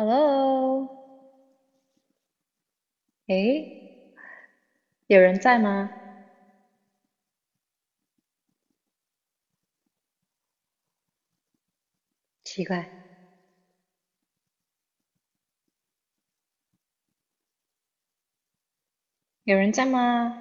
Hello，诶，有人在吗？奇怪，有人在吗？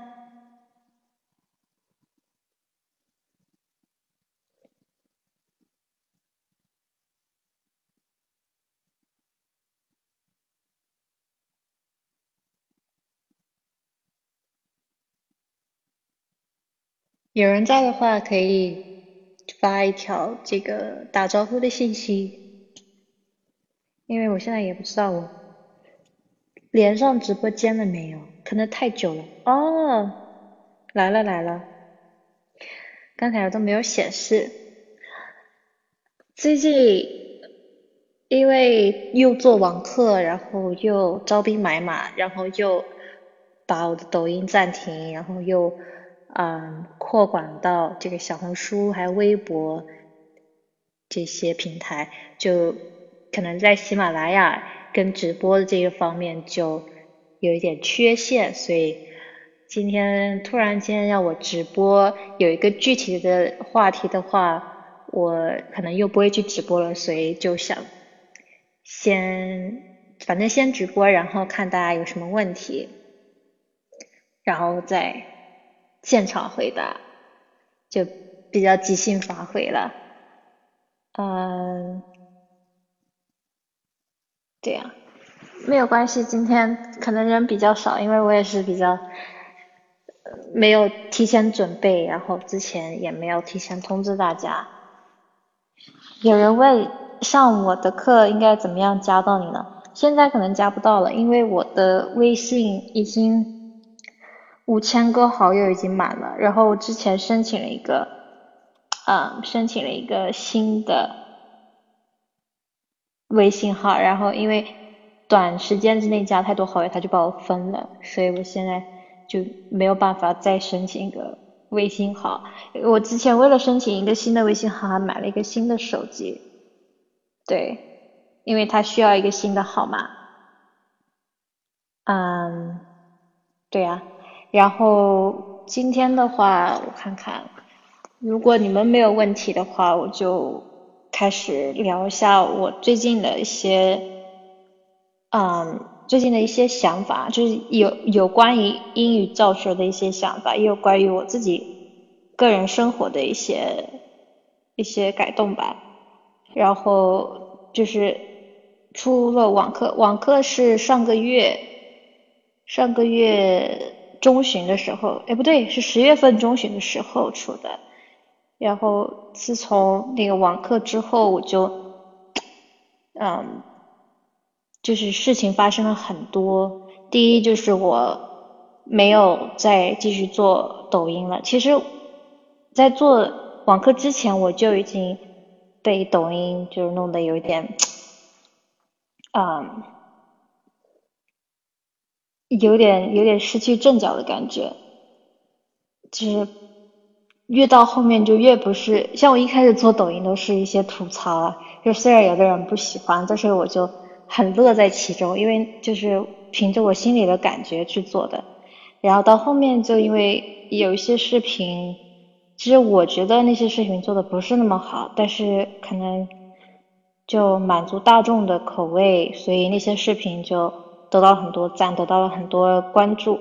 有人在的话，可以发一条这个打招呼的信息，因为我现在也不知道我连上直播间了没有，可能太久了。哦，来了来了，刚才都没有显示。最近因为又做网课，然后又招兵买马，然后又把我的抖音暂停，然后又。嗯，扩广到这个小红书还有微博这些平台，就可能在喜马拉雅跟直播的这个方面就有一点缺陷，所以今天突然间要我直播有一个具体的话题的话，我可能又不会去直播了，所以就想先反正先直播，然后看大家有什么问题，然后再。现场回答就比较即兴发挥了，嗯，对呀，没有关系，今天可能人比较少，因为我也是比较没有提前准备，然后之前也没有提前通知大家。有人问上我的课应该怎么样加到你呢？现在可能加不到了，因为我的微信已经。五千个好友已经满了，然后我之前申请了一个，嗯，申请了一个新的微信号，然后因为短时间之内加太多好友，他就把我封了，所以我现在就没有办法再申请一个微信号。我之前为了申请一个新的微信号，还买了一个新的手机，对，因为它需要一个新的号码。嗯，对呀。然后今天的话，我看看，如果你们没有问题的话，我就开始聊一下我最近的一些，嗯，最近的一些想法，就是有有关于英语教学的一些想法，也有关于我自己个人生活的一些一些改动吧。然后就是除了网课，网课是上个月，上个月。中旬的时候，哎，不对，是十月份中旬的时候出的。然后自从那个网课之后，我就，嗯，就是事情发生了很多。第一就是我没有再继续做抖音了。其实，在做网课之前，我就已经被抖音就是弄得有一点，嗯。有点有点失去阵脚的感觉，就是越到后面就越不是像我一开始做抖音都是一些吐槽啊，就虽然有的人不喜欢，但是我就很乐在其中，因为就是凭着我心里的感觉去做的。然后到后面就因为有一些视频，其实我觉得那些视频做的不是那么好，但是可能就满足大众的口味，所以那些视频就。得到很多赞，得到了很多关注，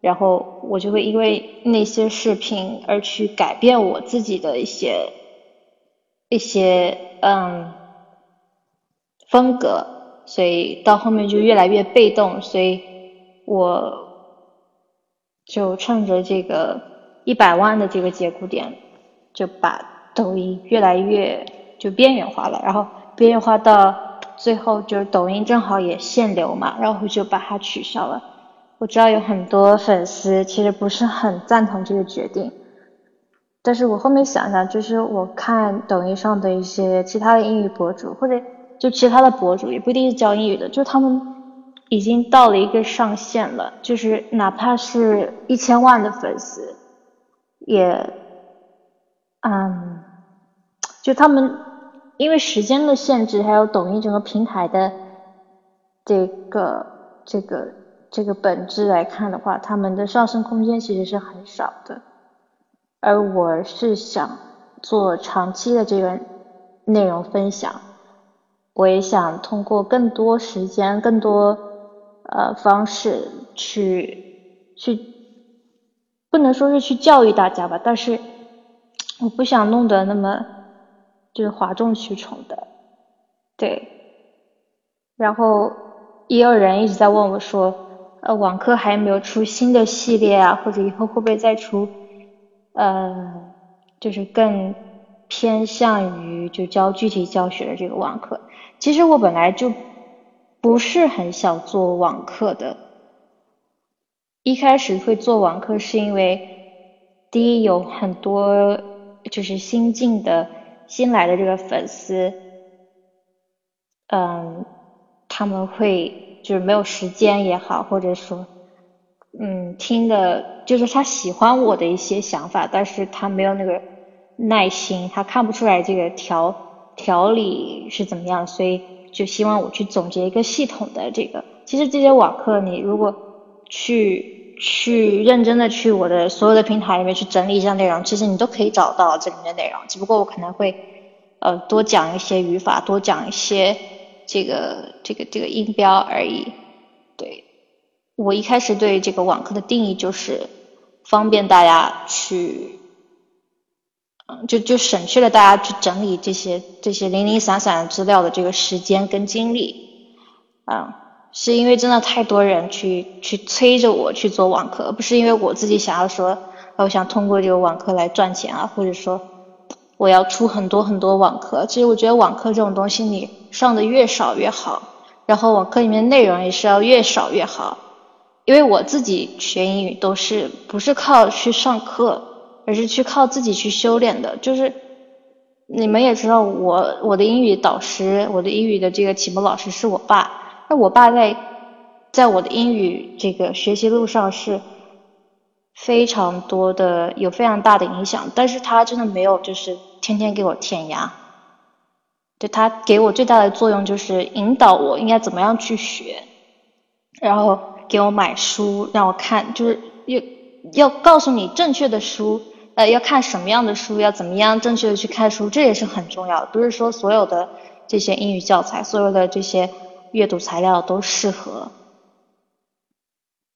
然后我就会因为那些视频而去改变我自己的一些一些嗯风格，所以到后面就越来越被动，所以我就趁着这个一百万的这个节骨点，就把抖音越来越就边缘化了，然后边缘化到。最后就是抖音正好也限流嘛，然后就把它取消了。我知道有很多粉丝其实不是很赞同这个决定，但是我后面想想，就是我看抖音上的一些其他的英语博主，或者就其他的博主，也不一定是教英语的，就他们已经到了一个上限了，就是哪怕是一千万的粉丝，也，嗯，就他们。因为时间的限制，还有抖音整个平台的这个这个这个本质来看的话，他们的上升空间其实是很少的。而我是想做长期的这个内容分享，我也想通过更多时间、更多呃方式去去，不能说是去教育大家吧，但是我不想弄得那么就是哗众取宠的，对。然后也有人一直在问我说，呃，网课还有没有出新的系列啊？或者以后会不会再出？呃，就是更偏向于就教具体教学的这个网课。其实我本来就不是很想做网课的，一开始会做网课是因为第一有很多就是新进的新来的这个粉丝，嗯，他们会就是没有时间也好，或者说。嗯，听的就是他喜欢我的一些想法，但是他没有那个耐心，他看不出来这个条条理是怎么样，所以就希望我去总结一个系统的这个。其实这些网课，你如果去去认真的去我的所有的平台里面去整理一下内容，其实你都可以找到这里面的内容，只不过我可能会呃多讲一些语法，多讲一些这个这个这个音标而已，对。我一开始对这个网课的定义就是方便大家去，嗯，就就省去了大家去整理这些这些零零散散资料的这个时间跟精力，啊，是因为真的太多人去去催着我去做网课，不是因为我自己想要说，我想通过这个网课来赚钱啊，或者说我要出很多很多网课。其实我觉得网课这种东西，你上的越少越好，然后网课里面内容也是要越少越好。因为我自己学英语都是不是靠去上课，而是去靠自己去修炼的。就是你们也知道，我我的英语导师，我的英语的这个启蒙老师是我爸。那我爸在在我的英语这个学习路上是非常多的，有非常大的影响。但是他真的没有就是天天给我填鸭，就他给我最大的作用就是引导我应该怎么样去学，然后。给我买书，让我看，就是要要告诉你正确的书，呃，要看什么样的书，要怎么样正确的去看书，这也是很重要的。不是说所有的这些英语教材，所有的这些阅读材料都适合。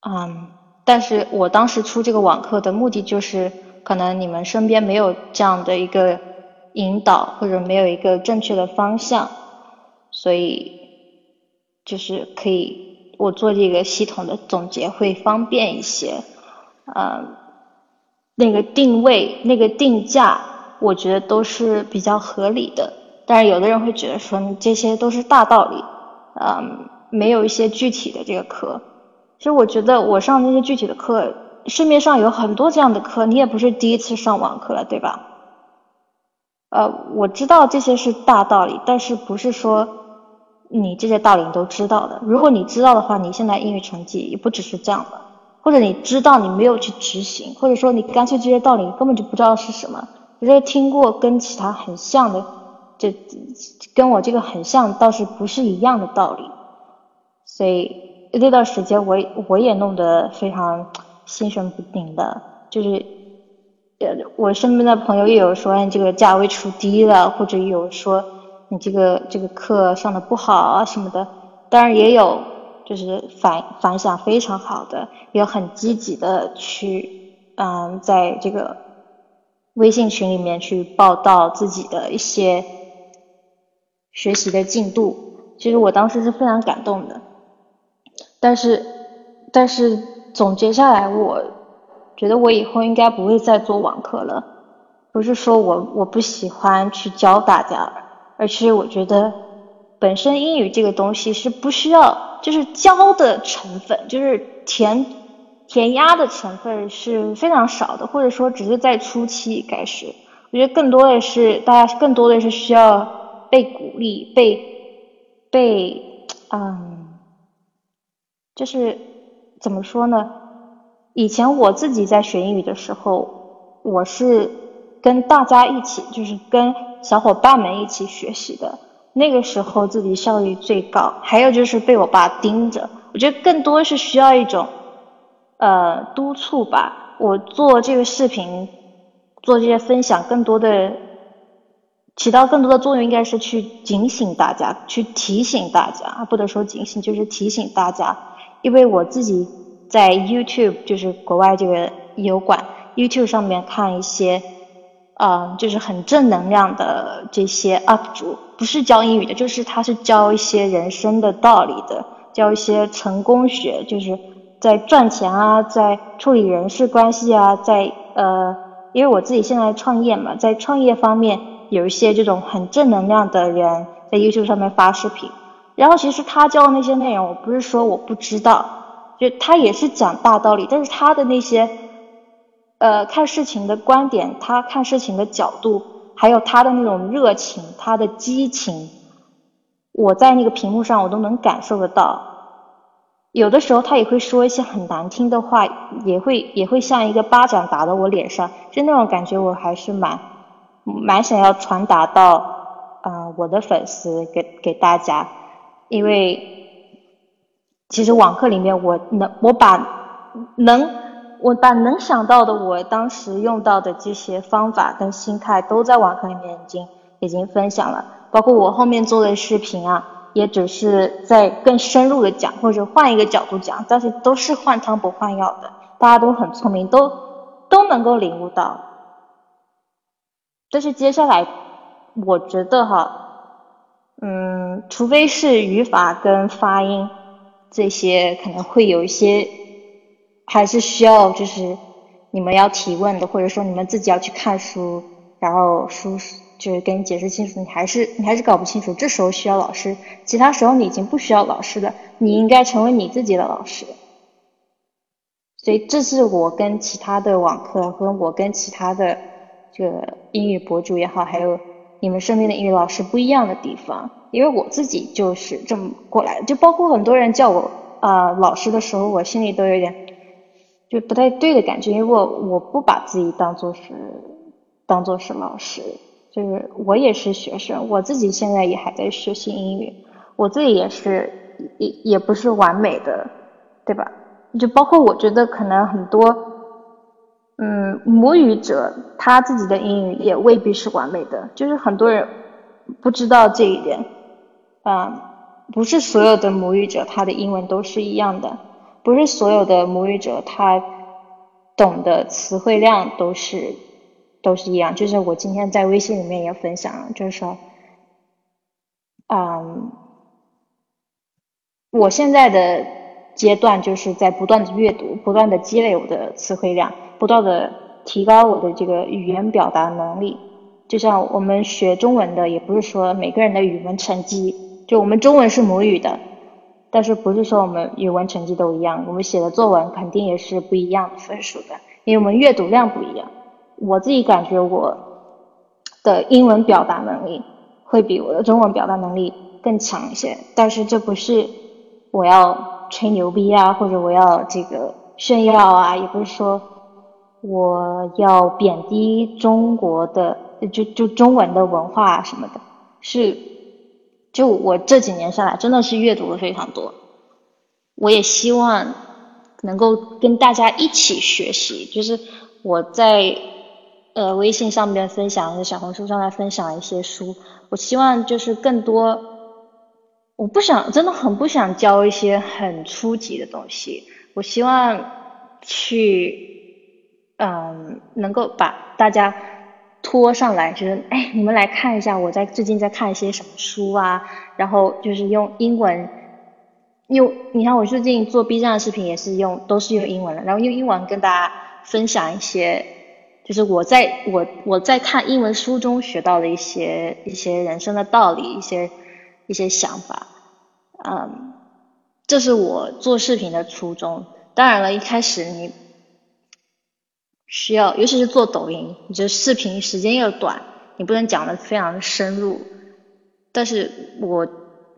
嗯，但是我当时出这个网课的目的就是，可能你们身边没有这样的一个引导，或者没有一个正确的方向，所以就是可以。我做这个系统的总结会方便一些，嗯，那个定位、那个定价，我觉得都是比较合理的。但是有的人会觉得说这些都是大道理，嗯，没有一些具体的这个课。其实我觉得我上那些具体的课，市面上有很多这样的课，你也不是第一次上网课了，对吧？呃，我知道这些是大道理，但是不是说。你这些道理你都知道的，如果你知道的话，你现在英语成绩也不只是这样的。或者你知道你没有去执行，或者说你干脆这些道理根本就不知道是什么。我觉得听过跟其他很像的，这跟我这个很像，倒是不是一样的道理。所以那段时间我我也弄得非常心神不宁的，就是呃我身边的朋友也有说你这个价位出低了，或者有说。你这个这个课上的不好啊什么的，当然也有，就是反反响非常好的，也很积极的去，嗯，在这个微信群里面去报道自己的一些学习的进度。其实我当时是非常感动的，但是但是总结下来，我觉得我以后应该不会再做网课了。不是说我我不喜欢去教大家。而是我觉得，本身英语这个东西是不需要，就是教的成分，就是填填鸭的成分是非常少的，或者说只是在初期开始。我觉得更多的是大家更多的是需要被鼓励，被被嗯，就是怎么说呢？以前我自己在学英语的时候，我是跟大家一起，就是跟。小伙伴们一起学习的，那个时候自己效率最高。还有就是被我爸盯着，我觉得更多是需要一种呃督促吧。我做这个视频，做这些分享，更多的起到更多的作用，应该是去警醒大家，去提醒大家，不能说警醒，就是提醒大家。因为我自己在 YouTube，就是国外这个油管 YouTube 上面看一些。嗯，就是很正能量的这些 UP 主，不是教英语的，就是他是教一些人生的道理的，教一些成功学，就是在赚钱啊，在处理人事关系啊，在呃，因为我自己现在创业嘛，在创业方面有一些这种很正能量的人在 YouTube 上面发视频，然后其实他教的那些内容，我不是说我不知道，就他也是讲大道理，但是他的那些。呃，看事情的观点，他看事情的角度，还有他的那种热情，他的激情，我在那个屏幕上我都能感受得到。有的时候他也会说一些很难听的话，也会也会像一个巴掌打到我脸上，就那种感觉我还是蛮蛮想要传达到啊我的粉丝给给大家，因为其实网课里面我能我把能。我把能想到的，我当时用到的这些方法跟心态，都在网课里面已经已经分享了。包括我后面做的视频啊，也只是在更深入的讲，或者换一个角度讲，但是都是换汤不换药的。大家都很聪明，都都能够领悟到。但是接下来，我觉得哈，嗯，除非是语法跟发音这些，可能会有一些。还是需要就是你们要提问的，或者说你们自己要去看书，然后书就是给你解释清楚，你还是你还是搞不清楚，这时候需要老师，其他时候你已经不需要老师了，你应该成为你自己的老师。所以这是我跟其他的网课和我跟其他的这个英语博主也好，还有你们身边的英语老师不一样的地方，因为我自己就是这么过来的，就包括很多人叫我啊老师的时候，我心里都有点。就不太对的感觉，因为我我不把自己当做是当做是老师，就是我也是学生，我自己现在也还在学习英语，我自己也是也也不是完美的，对吧？就包括我觉得可能很多嗯母语者他自己的英语也未必是完美的，就是很多人不知道这一点，啊，不是所有的母语者他的英文都是一样的。不是所有的母语者他懂的词汇量都是都是一样，就是我今天在微信里面也分享了，就是说，嗯，我现在的阶段就是在不断的阅读，不断的积累我的词汇量，不断的提高我的这个语言表达能力。就像我们学中文的，也不是说每个人的语文成绩，就我们中文是母语的。但是不是说我们语文成绩都一样？我们写的作文肯定也是不一样分数的，因为我们阅读量不一样。我自己感觉我的英文表达能力会比我的中文表达能力更强一些，但是这不是我要吹牛逼啊，或者我要这个炫耀啊，也不是说我要贬低中国的就就中文的文化什么的，是。就我这几年下来，真的是阅读了非常多。我也希望能够跟大家一起学习，就是我在呃微信上面分享，小红书上来分享一些书。我希望就是更多，我不想真的很不想教一些很初级的东西。我希望去嗯能够把大家。拖上来，就是哎，你们来看一下，我在最近在看一些什么书啊？然后就是用英文，用你看我最近做 B 站的视频也是用，都是用英文的，然后用英文跟大家分享一些，就是我在我我在看英文书中学到的一些一些人生的道理，一些一些想法，嗯，这是我做视频的初衷。当然了，一开始你。需要，尤其是做抖音，你这视频时间又短，你不能讲的非常深入。但是我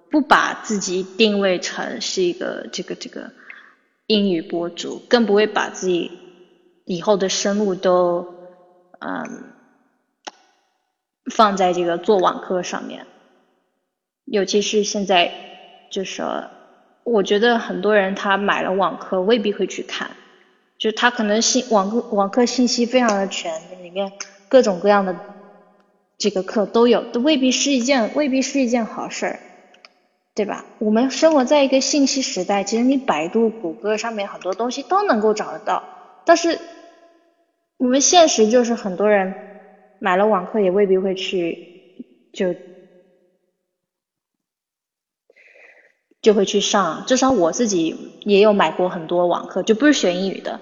不把自己定位成是一个这个这个英语博主，更不会把自己以后的生路都嗯放在这个做网课上面。尤其是现在，就是说，我觉得很多人他买了网课未必会去看，就他可能信网课网课信息非常的全，里面各种各样的这个课都有，都未必是一件未必是一件好事儿，对吧？我们生活在一个信息时代，其实你百度、谷歌上面很多东西都能够找得到，但是我们现实就是很多人买了网课也未必会去就。就会去上，至少我自己也有买过很多网课，就不是学英语的，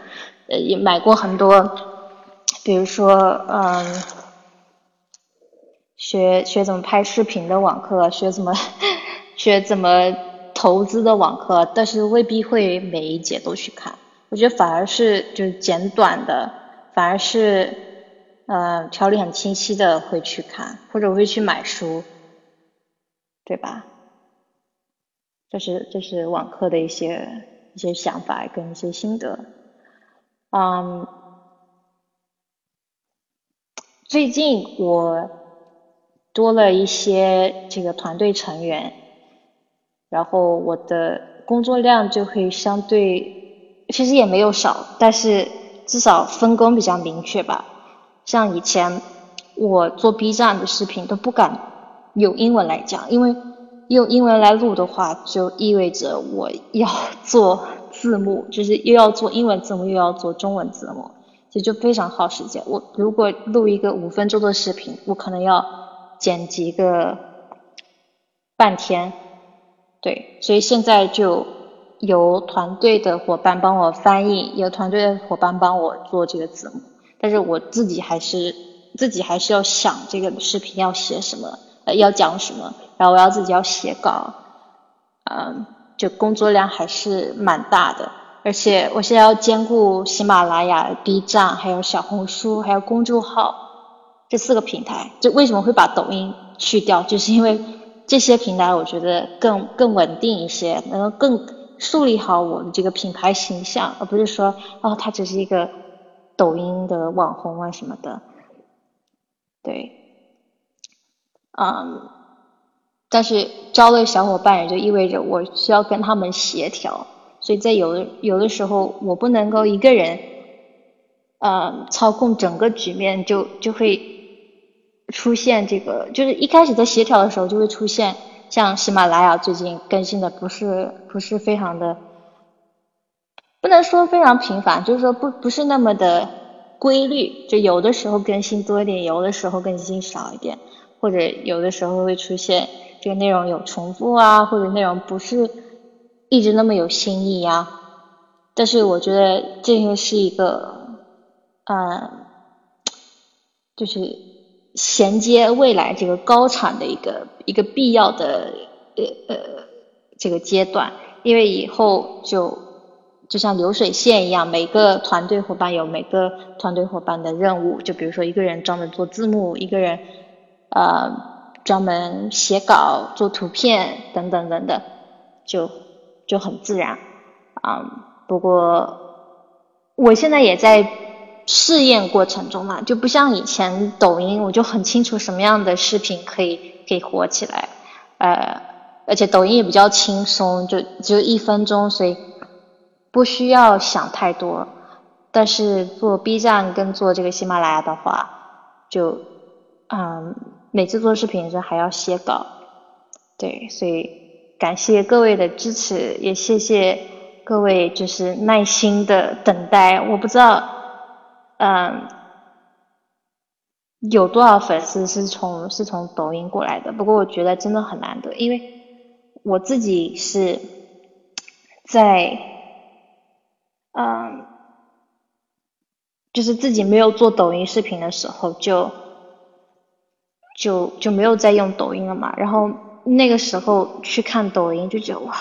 呃，也买过很多，比如说，嗯，学学怎么拍视频的网课，学怎么 学怎么投资的网课，但是未必会每一节都去看，我觉得反而是就是简短的，反而是，呃，条理很清晰的会去看，或者会去买书，对吧？这是这是网课的一些一些想法跟一些心得，嗯，最近我多了一些这个团队成员，然后我的工作量就会相对其实也没有少，但是至少分工比较明确吧。像以前我做 B 站的视频都不敢有英文来讲，因为。用英文来录的话，就意味着我要做字幕，就是又要做英文字幕，又要做中文字幕，这就非常耗时间。我如果录一个五分钟的视频，我可能要剪辑个半天，对，所以现在就由团队的伙伴帮我翻译，由团队的伙伴帮我做这个字幕，但是我自己还是自己还是要想这个视频要写什么，呃，要讲什么。然后我要自己要写稿，嗯，就工作量还是蛮大的，而且我现在要兼顾喜马拉雅、B 站、还有小红书、还有公众号这四个平台。就为什么会把抖音去掉，就是因为这些平台我觉得更更稳定一些，能够更树立好我的这个品牌形象，而不是说哦，它只是一个抖音的网红啊什么的。对，嗯。但是招了小伙伴也就意味着我需要跟他们协调，所以在有的有的时候我不能够一个人，呃，操控整个局面，就就会出现这个，就是一开始在协调的时候就会出现，像喜马拉雅最近更新的不是不是非常的，不能说非常频繁，就是说不不是那么的规律，就有的时候更新多一点，有的时候更新少一点，或者有的时候会出现。这个内容有重复啊，或者内容不是一直那么有新意呀。但是我觉得这个是一个，嗯，就是衔接未来这个高产的一个一个必要的呃呃这个阶段，因为以后就就像流水线一样，每个团队伙伴有每个团队伙伴的任务，就比如说一个人专门做字幕，一个人呃。专门写稿、做图片等等等等，就就很自然啊。不过我现在也在试验过程中嘛，就不像以前抖音，我就很清楚什么样的视频可以可以火起来。呃，而且抖音也比较轻松，就只有一分钟，所以不需要想太多。但是做 B 站跟做这个喜马拉雅的话，就嗯。每次做视频时还要写稿，对，所以感谢各位的支持，也谢谢各位就是耐心的等待。我不知道，嗯，有多少粉丝是从是从抖音过来的，不过我觉得真的很难得，因为我自己是在，嗯，就是自己没有做抖音视频的时候就。就就没有再用抖音了嘛，然后那个时候去看抖音就觉得哇，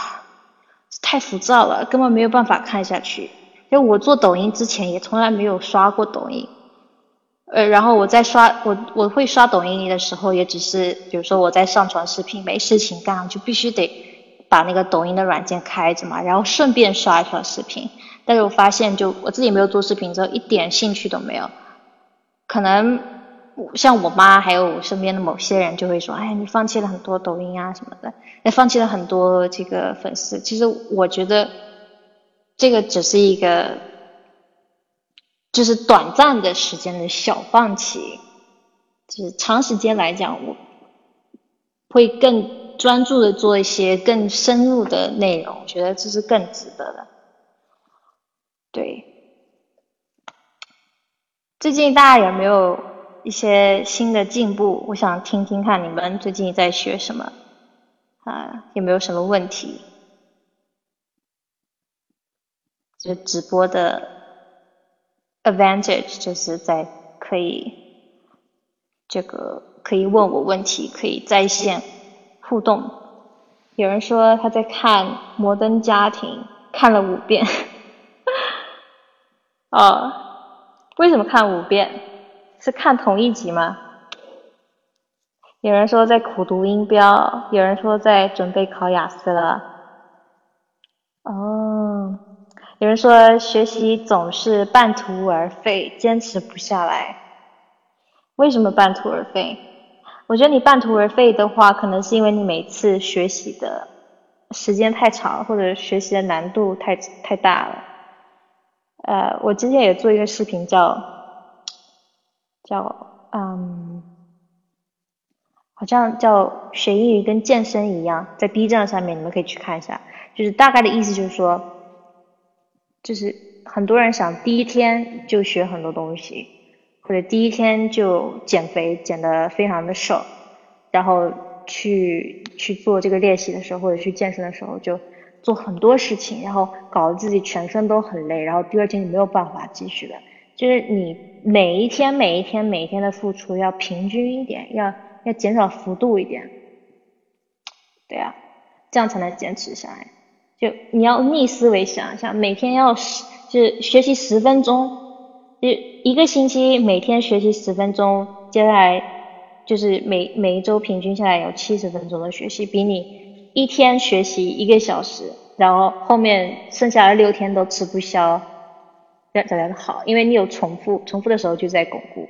太浮躁了，根本没有办法看下去。因为我做抖音之前也从来没有刷过抖音，呃，然后我在刷我我会刷抖音的时候，也只是比如说我在上传视频没事情干，就必须得把那个抖音的软件开着嘛，然后顺便刷一刷视频。但是我发现就我自己没有做视频之后，一点兴趣都没有，可能。像我妈还有我身边的某些人就会说，哎，你放弃了很多抖音啊什么的，也放弃了很多这个粉丝。其实我觉得这个只是一个，就是短暂的时间的小放弃，就是长时间来讲，我会更专注的做一些更深入的内容，我觉得这是更值得的。对，最近大家有没有？一些新的进步，我想听听看你们最近在学什么，啊，有没有什么问题？就直播的 advantage 就是在可以这个可以问我问题，可以在线互动。有人说他在看《摩登家庭》，看了五遍。哦，为什么看五遍？是看同一集吗？有人说在苦读音标，有人说在准备考雅思了。哦，有人说学习总是半途而废，坚持不下来。为什么半途而废？我觉得你半途而废的话，可能是因为你每次学习的时间太长，或者学习的难度太太大了。呃，我之前也做一个视频叫。叫嗯，好像叫学英语跟健身一样，在 B 站上面你们可以去看一下。就是大概的意思就是说，就是很多人想第一天就学很多东西，或者第一天就减肥减得非常的瘦，然后去去做这个练习的时候，或者去健身的时候就做很多事情，然后搞得自己全身都很累，然后第二天就没有办法继续了。就是你每一天每一天每一天的付出要平均一点，要要减少幅度一点，对啊，这样才能坚持下来。就你要逆思维想一下，每天要十就是学习十分钟，就一个星期每天学习十分钟，接下来就是每每一周平均下来有七十分钟的学习，比你一天学习一个小时，然后后面剩下的六天都吃不消。要怎样的好？因为你有重复，重复的时候就在巩固。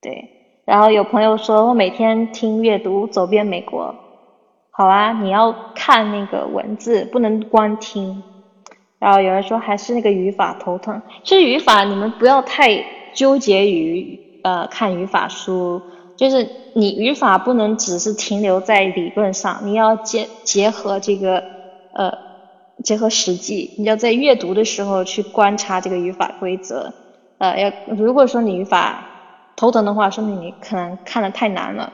对，然后有朋友说我每天听阅读走遍美国，好啊，你要看那个文字，不能光听。然后有人说还是那个语法头疼，其实语法你们不要太纠结于呃看语法书，就是你语法不能只是停留在理论上，你要结结合这个呃。结合实际，你要在阅读的时候去观察这个语法规则。呃，要如果说你语法头疼的话，说明你可能看的太难了，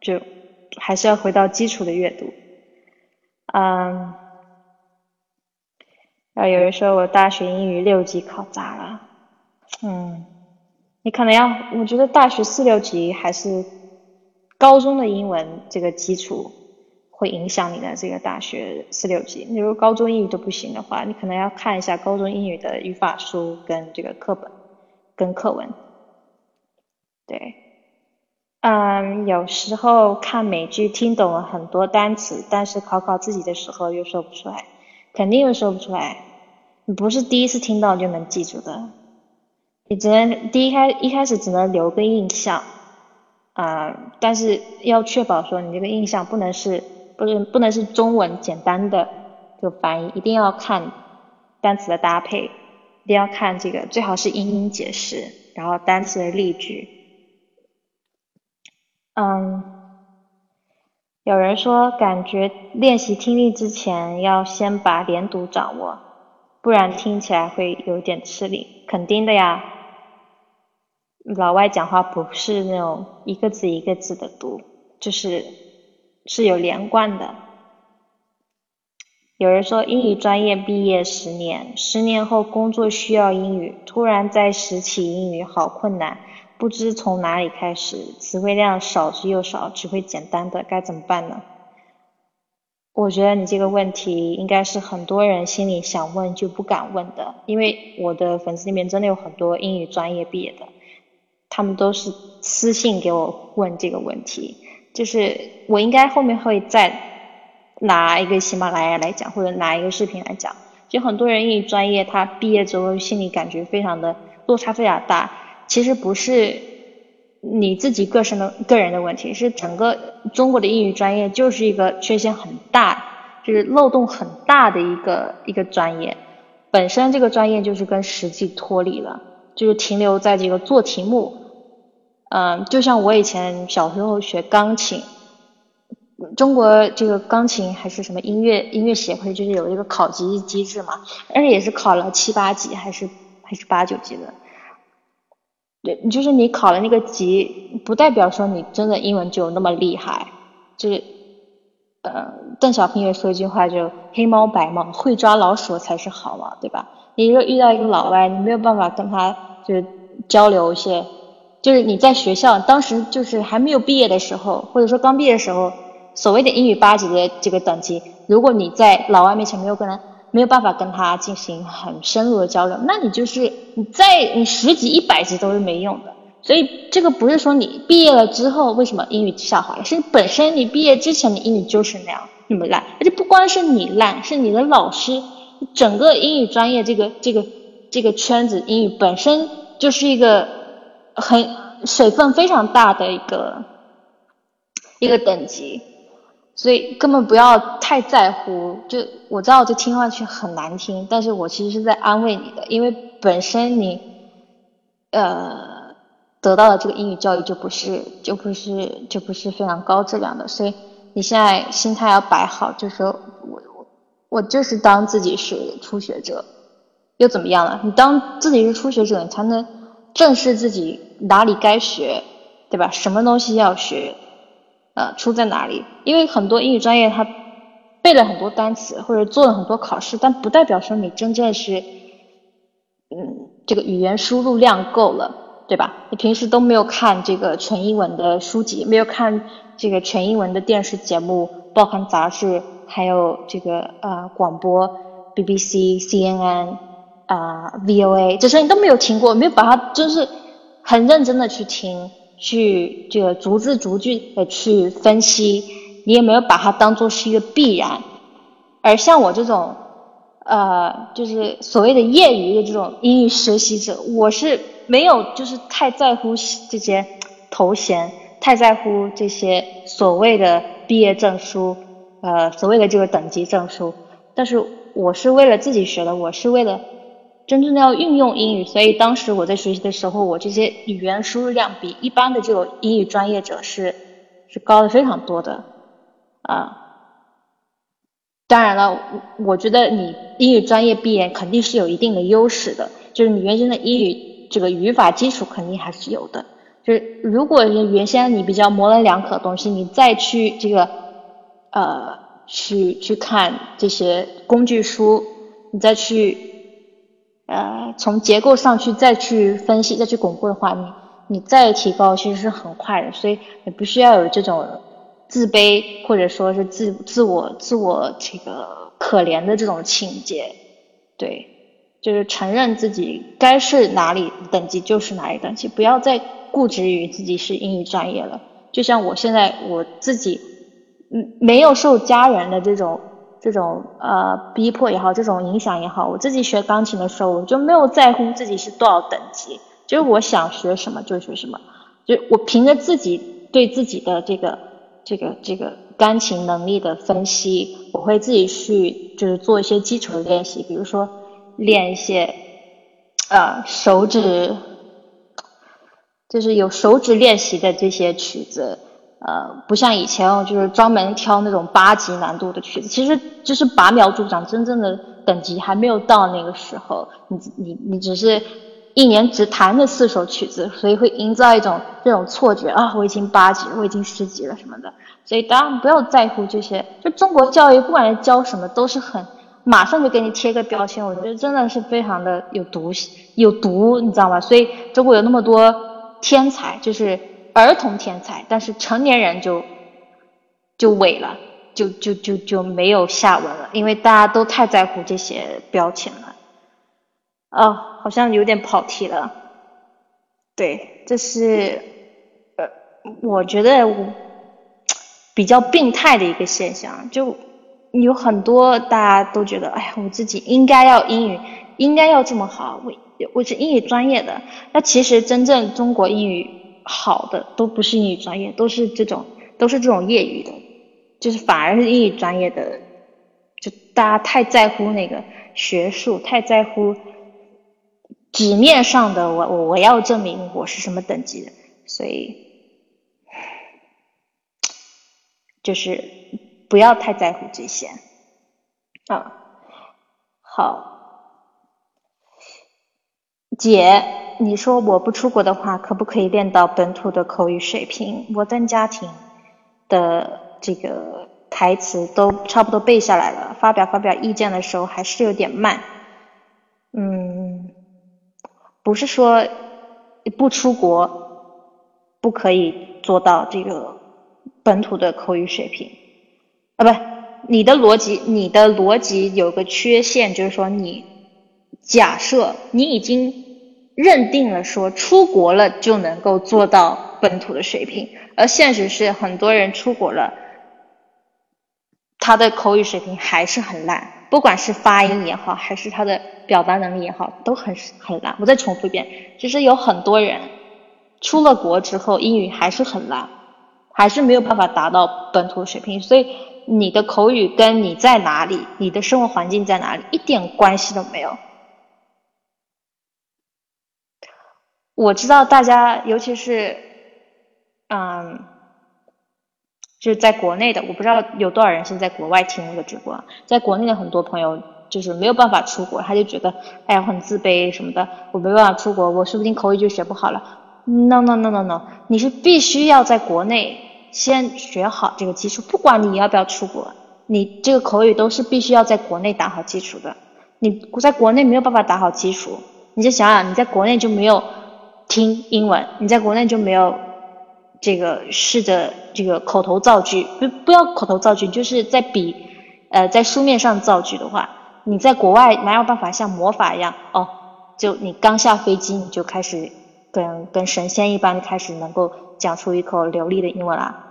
就还是要回到基础的阅读。嗯，然后有人说我大学英语六级考砸了，嗯，你可能要，我觉得大学四六级还是高中的英文这个基础。会影响你的这个大学四六级。你如果高中英语都不行的话，你可能要看一下高中英语的语法书跟这个课本跟课文。对，嗯，有时候看美剧听懂了很多单词，但是考考自己的时候又说不出来，肯定又说不出来。你不是第一次听到就能记住的，你只能第一开一开始只能留个印象，啊，但是要确保说你这个印象不能是。不是不能是中文简单的就翻译，一定要看单词的搭配，一定要看这个，最好是英英解释，然后单词的例句。嗯，有人说感觉练习听力之前要先把连读掌握，不然听起来会有点吃力。肯定的呀，老外讲话不是那种一个字一个字的读，就是。是有连贯的。有人说英语专业毕业十年，十年后工作需要英语，突然再拾起英语好困难，不知从哪里开始，词汇量少之又少，只会简单的，该怎么办呢？我觉得你这个问题应该是很多人心里想问就不敢问的，因为我的粉丝里面真的有很多英语专业毕业的，他们都是私信给我问这个问题。就是我应该后面会再拿一个喜马拉雅来讲，或者拿一个视频来讲。就很多人英语专业，他毕业之后心里感觉非常的落差非常大。其实不是你自己个人的个人的问题，是整个中国的英语专业就是一个缺陷很大，就是漏洞很大的一个一个专业。本身这个专业就是跟实际脱离了，就是停留在这个做题目。嗯，就像我以前小时候学钢琴，中国这个钢琴还是什么音乐音乐协会，就是有一个考级机制嘛，但是也是考了七八级还是还是八九级的。对，就是你考了那个级，不代表说你真的英文就那么厉害。就是，呃，邓小平也说一句话，就黑猫白猫，会抓老鼠才是好嘛，对吧？你如果遇到一个老外，你没有办法跟他就是交流一些，就是你在学校当时就是还没有毕业的时候，或者说刚毕业的时候，所谓的英语八级的这个等级，如果你在老外面前没有跟他。没有办法跟他进行很深入的交流，那你就是你在你十级一百级都是没用的。所以这个不是说你毕业了之后为什么英语下滑了，是本身你毕业之前的英语就是那样那么烂，而且不光是你烂，是你的老师，整个英语专业这个这个这个圈子英语本身就是一个很水分非常大的一个一个等级。所以根本不要太在乎，就我知道这听上去很难听，但是我其实是在安慰你的，因为本身你，呃，得到的这个英语教育就不是就不是就不是非常高质量的，所以你现在心态要摆好，就说我我我就是当自己是初学者，又怎么样了？你当自己是初学者，你才能正视自己哪里该学，对吧？什么东西要学？呃，出在哪里？因为很多英语专业，他背了很多单词或者做了很多考试，但不代表说你真正是，嗯，这个语言输入量够了，对吧？你平时都没有看这个全英文的书籍，没有看这个全英文的电视节目、报刊杂志，还有这个呃广播，BBC、CNN 啊、VOA 这些你都没有听过，没有把它就是很认真的去听。去这个逐字逐句的去分析，你也没有把它当做是一个必然。而像我这种，呃，就是所谓的业余的这种英语学习者，我是没有就是太在乎这些头衔，太在乎这些所谓的毕业证书，呃，所谓的这个等级证书。但是我是为了自己学的，我是为了。真正的要运用英语，所以当时我在学习的时候，我这些语言输入量比一般的这种英语专业者是是高的非常多的啊。当然了，我觉得你英语专业毕业肯定是有一定的优势的，就是你原先的英语这个语法基础肯定还是有的。就是如果原先你比较模棱两可的东西，你再去这个呃去去看这些工具书，你再去。呃，从结构上去再去分析、再去巩固的话，你你再提高其实是很快的，所以你不需要有这种自卑或者说是自自我自我这个可怜的这种情节，对，就是承认自己该是哪里等级就是哪里等级，不要再固执于自己是英语专业了。就像我现在我自己，嗯，没有受家人的这种。这种呃逼迫也好，这种影响也好，我自己学钢琴的时候，我就没有在乎自己是多少等级，就是我想学什么就学什么，就我凭着自己对自己的这个这个这个钢琴能力的分析，我会自己去就是做一些基础的练习，比如说练一些呃手指，就是有手指练习的这些曲子。呃，不像以前哦，就是专门挑那种八级难度的曲子，其实就是拔苗助长，真正的等级还没有到那个时候。你你你只是一年只弹了四首曲子，所以会营造一种这种错觉啊，我已经八级，我已经十级了什么的。所以当然不要在乎这些，就中国教育不管是教什么，都是很马上就给你贴个标签，我觉得真的是非常的有毒有毒，你知道吗？所以中国有那么多天才，就是。儿童天才，但是成年人就就萎了，就就就就没有下文了，因为大家都太在乎这些标签了。哦，好像有点跑题了。对，这是呃，我觉得比较病态的一个现象，就有很多大家都觉得，哎呀，我自己应该要英语，应该要这么好，我我是英语专业的。那其实真正中国英语。好的都不是英语专业，都是这种都是这种业余的，就是反而是英语专业的，就大家太在乎那个学术，太在乎纸面上的我我我要证明我是什么等级的，所以就是不要太在乎这些啊。好，姐。你说我不出国的话，可不可以练到本土的口语水平？我在家庭的这个台词都差不多背下来了，发表发表意见的时候还是有点慢。嗯，不是说不出国不可以做到这个本土的口语水平啊，不，你的逻辑，你的逻辑有个缺陷，就是说你假设你已经。认定了说出国了就能够做到本土的水平，而现实是很多人出国了，他的口语水平还是很烂，不管是发音也好，还是他的表达能力也好，都很很烂。我再重复一遍，其实有很多人出了国之后英语还是很烂，还是没有办法达到本土水平。所以你的口语跟你在哪里，你的生活环境在哪里一点关系都没有。我知道大家，尤其是，嗯，就是在国内的，我不知道有多少人现在国外听我的直播。在国内的很多朋友就是没有办法出国，他就觉得哎呀很自卑什么的，我没办法出国，我说不定口语就学不好了。No no no no no，你是必须要在国内先学好这个基础，不管你要不要出国，你这个口语都是必须要在国内打好基础的。你在国内没有办法打好基础，你就想想你在国内就没有。听英文，你在国内就没有这个试着这个口头造句，不不要口头造句，就是在比呃在书面上造句的话，你在国外哪有办法像魔法一样哦？就你刚下飞机你就开始跟跟神仙一般开始能够讲出一口流利的英文啦？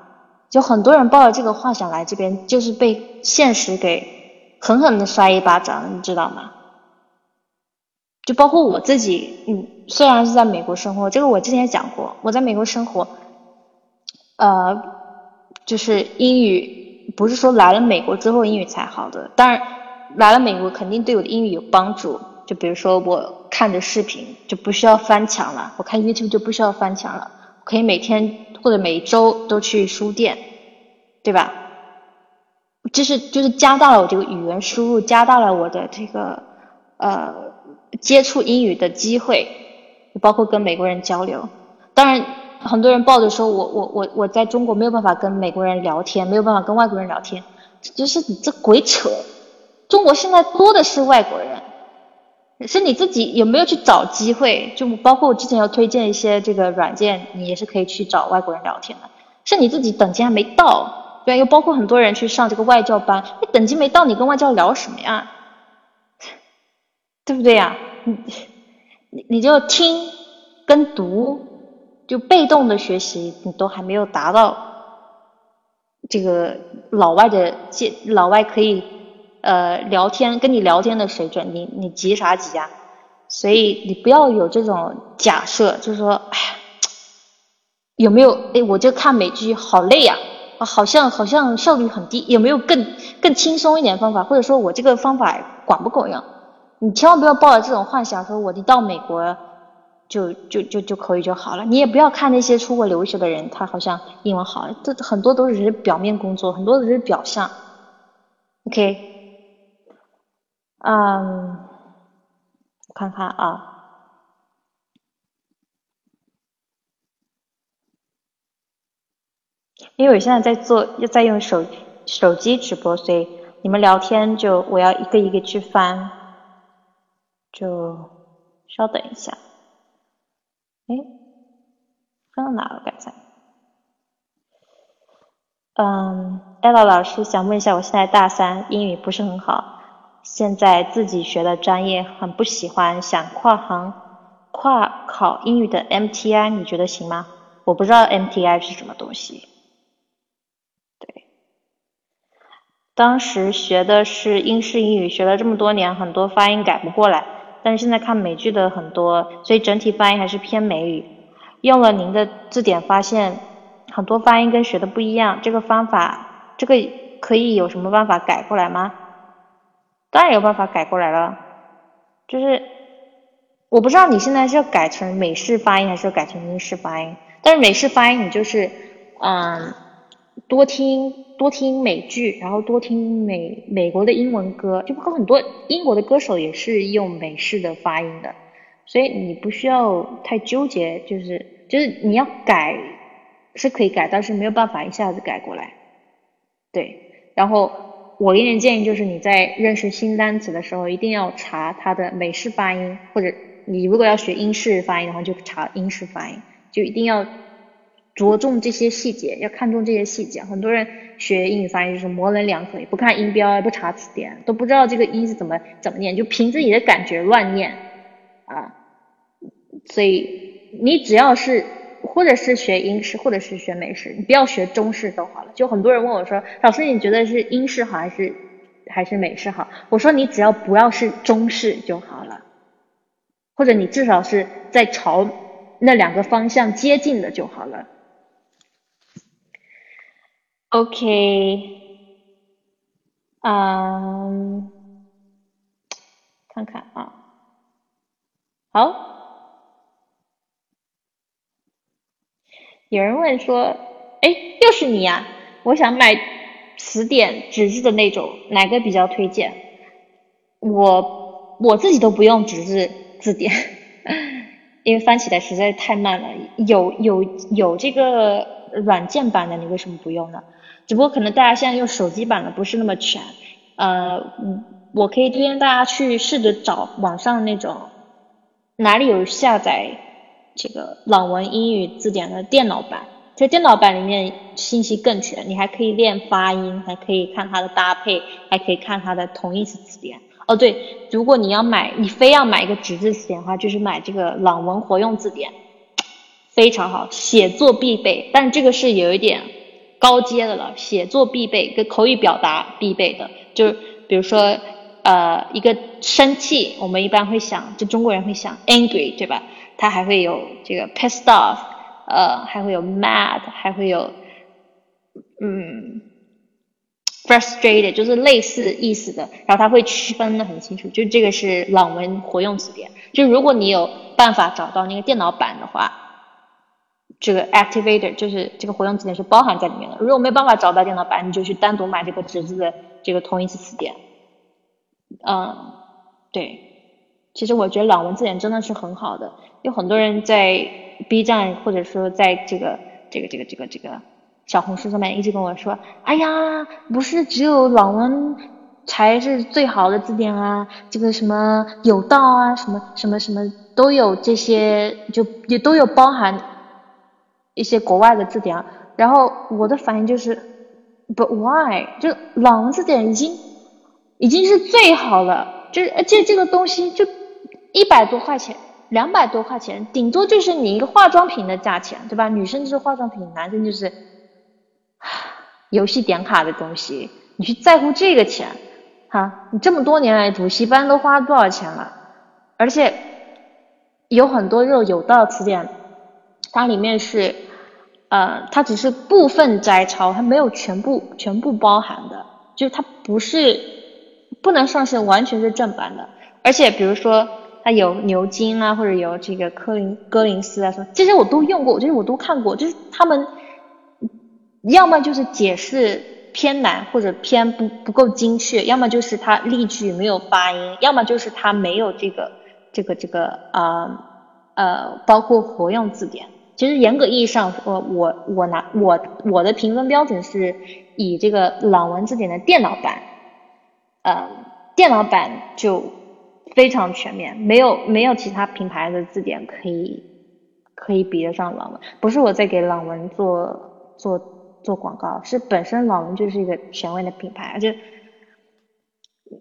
就很多人抱着这个幻想来这边，就是被现实给狠狠的摔一巴掌，你知道吗？就包括我自己，嗯，虽然是在美国生活，这个我之前讲过，我在美国生活，呃，就是英语不是说来了美国之后英语才好的，当然来了美国肯定对我的英语有帮助。就比如说我看着视频就不需要翻墙了，我看 YouTube 就不需要翻墙了，可以每天或者每周都去书店，对吧？就是就是加大了我这个语言输入，加大了我的这个呃。接触英语的机会，包括跟美国人交流。当然，很多人抱着说我我我我在中国没有办法跟美国人聊天，没有办法跟外国人聊天，就是你这鬼扯。中国现在多的是外国人，是你自己有没有去找机会？就包括我之前要推荐一些这个软件，你也是可以去找外国人聊天的。是你自己等级还没到，对，又包括很多人去上这个外教班，你等级没到，你跟外教聊什么呀？对不对呀？你你你就听跟读，就被动的学习，你都还没有达到这个老外的介老外可以呃聊天跟你聊天的水准，你你急啥急呀？所以你不要有这种假设，就是说，哎呀，有没有？哎，我就看美剧好累呀，好像好像效率很低，有没有更更轻松一点方法？或者说我这个方法管不管用？你千万不要抱着这种幻想，说我一到美国就就就就可以就好了。你也不要看那些出国留学的人，他好像英文好，这很多都是表面工作，很多都是表象。OK，嗯，看看啊，因为我现在在做，又在用手手机直播，所以你们聊天就我要一个一个去翻。就稍等一下，哎，翻到哪了？刚才，嗯，艾拉老师想问一下，我现在大三，英语不是很好，现在自己学的专业很不喜欢，想跨行跨考英语的 MTI，你觉得行吗？我不知道 MTI 是什么东西。对，当时学的是英式英语，学了这么多年，很多发音改不过来。但是现在看美剧的很多，所以整体发音还是偏美语。用了您的字典，发现很多发音跟学的不一样，这个方法，这个可以有什么办法改过来吗？当然有办法改过来了，就是我不知道你现在是要改成美式发音还是要改成英式发音，但是美式发音你就是嗯多听多听美剧，然后多听美美国的英文歌，就包括很多英国的歌手也是用美式的发音的，所以你不需要太纠结，就是就是你要改是可以改，但是没有办法一下子改过来，对，然后。我给你的建议就是你在认识新单词的时候，一定要查它的美式发音，或者你如果要学英式发音的话，就查英式发音，就一定要着重这些细节，要看重这些细节。很多人学英语发音就是模棱两可，也不看音标，也不查词典，都不知道这个音是怎么怎么念，就凭自己的感觉乱念啊。所以你只要是。或者是学英式，或者是学美式，你不要学中式都好了。就很多人问我说：“老师，你觉得是英式好还是还是美式好？”我说：“你只要不要是中式就好了，或者你至少是在朝那两个方向接近的就好了。” OK，嗯，看看啊，好。有人问说：“哎，又是你呀？我想买词典纸质的那种，哪个比较推荐？”我我自己都不用纸质字典，因为翻起来实在是太慢了。有有有这个软件版的，你为什么不用呢？只不过可能大家现在用手机版的不是那么全。呃，我可以推荐大家去试着找网上那种哪里有下载。这个朗文英语字典的电脑版，这电脑版里面信息更全，你还可以练发音，还可以看它的搭配，还可以看它的同义词词典。哦，对，如果你要买，你非要买一个纸质词典的话，就是买这个朗文活用字典，非常好，写作必备。但这个是有一点高阶的了，写作必备跟口语表达必备的，就是比如说呃一个生气，我们一般会想，就中国人会想 angry，对吧？它还会有这个 pissed off，呃，还会有 mad，还会有嗯 frustrated，就是类似意思的。然后它会区分的很清楚，就这个是朗文活用词典。就如果你有办法找到那个电脑版的话，这个 activator 就是这个活用词典是包含在里面的。如果没办法找到电脑版，你就去单独买这个纸质的这个同义词词典。嗯，对。其实我觉得朗文字典真的是很好的。有很多人在 B 站或者说在这个这个这个这个这个小红书上面一直跟我说，哎呀，不是只有朗文才是最好的字典啊，这个什么有道啊，什么什么什么都有这些，就也都有包含一些国外的字典。然后我的反应就是，But why？就朗字典已经已经是最好了，就是而且这个东西就一百多块钱。两百多块钱，顶多就是你一个化妆品的价钱，对吧？女生就是化妆品，男生就是游戏点卡的东西。你去在乎这个钱，哈？你这么多年来补习班都花多少钱了？而且有很多这种有道词典，它里面是呃，它只是部分摘抄，它没有全部全部包含的，就它不是不能算是完全是正版的。而且比如说。它有牛津啊，或者有这个科林戈林斯啊什么，这些我都用过，这些我都看过，就是他们要么就是解释偏难或者偏不不够精确，要么就是它例句没有发音，要么就是它没有这个这个这个呃呃，包括活用字典。其实严格意义上说，我我拿我我的评分标准是以这个朗文字典的电脑版，呃，电脑版就。非常全面，没有没有其他品牌的字典可以可以比得上朗文。不是我在给朗文做做做广告，是本身朗文就是一个权威的品牌。而且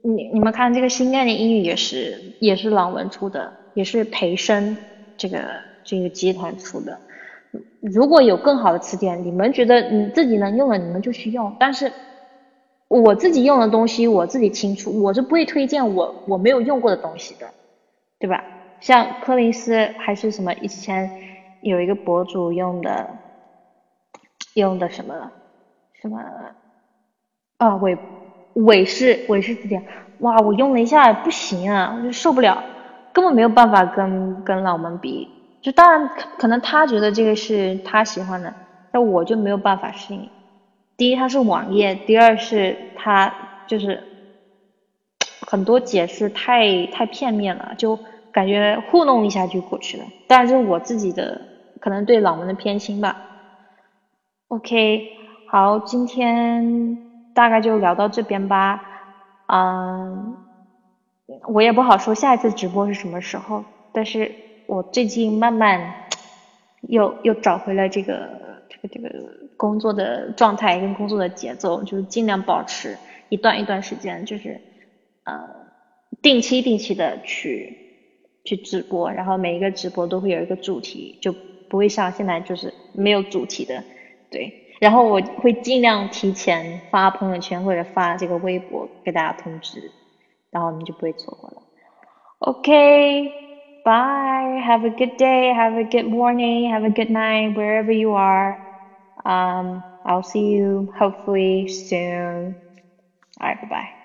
你你们看这个新概念英语也是也是朗文出的，也是培生这个这个集团出的。如果有更好的词典，你们觉得你自己能用的，你们就去用。但是。我自己用的东西我自己清楚，我是不会推荐我我没有用过的东西的，对吧？像柯林斯还是什么以前有一个博主用的用的什么什么啊韦韦氏韦氏字典，哇，我用了一下不行啊，我就受不了，根本没有办法跟跟老门比。就当然可能他觉得这个是他喜欢的，但我就没有办法适应。第一，它是网页；第二是它就是很多解释太太片面了，就感觉糊弄一下就过去了。当然这是我自己的可能对朗文的偏心吧。OK，好，今天大概就聊到这边吧。嗯，我也不好说下一次直播是什么时候，但是我最近慢慢又又找回了这个这个这个。工作的状态跟工作的节奏，就是尽量保持一段一段时间，就是呃定期定期的去去直播，然后每一个直播都会有一个主题，就不会像现在就是没有主题的，对。然后我会尽量提前发朋友圈或者发这个微博给大家通知，然后你就不会错过了，OK。OK，bye，have a good day. Have a good morning. Have a good night, wherever you are。Um, I'll see you hopefully soon. All right, bye bye.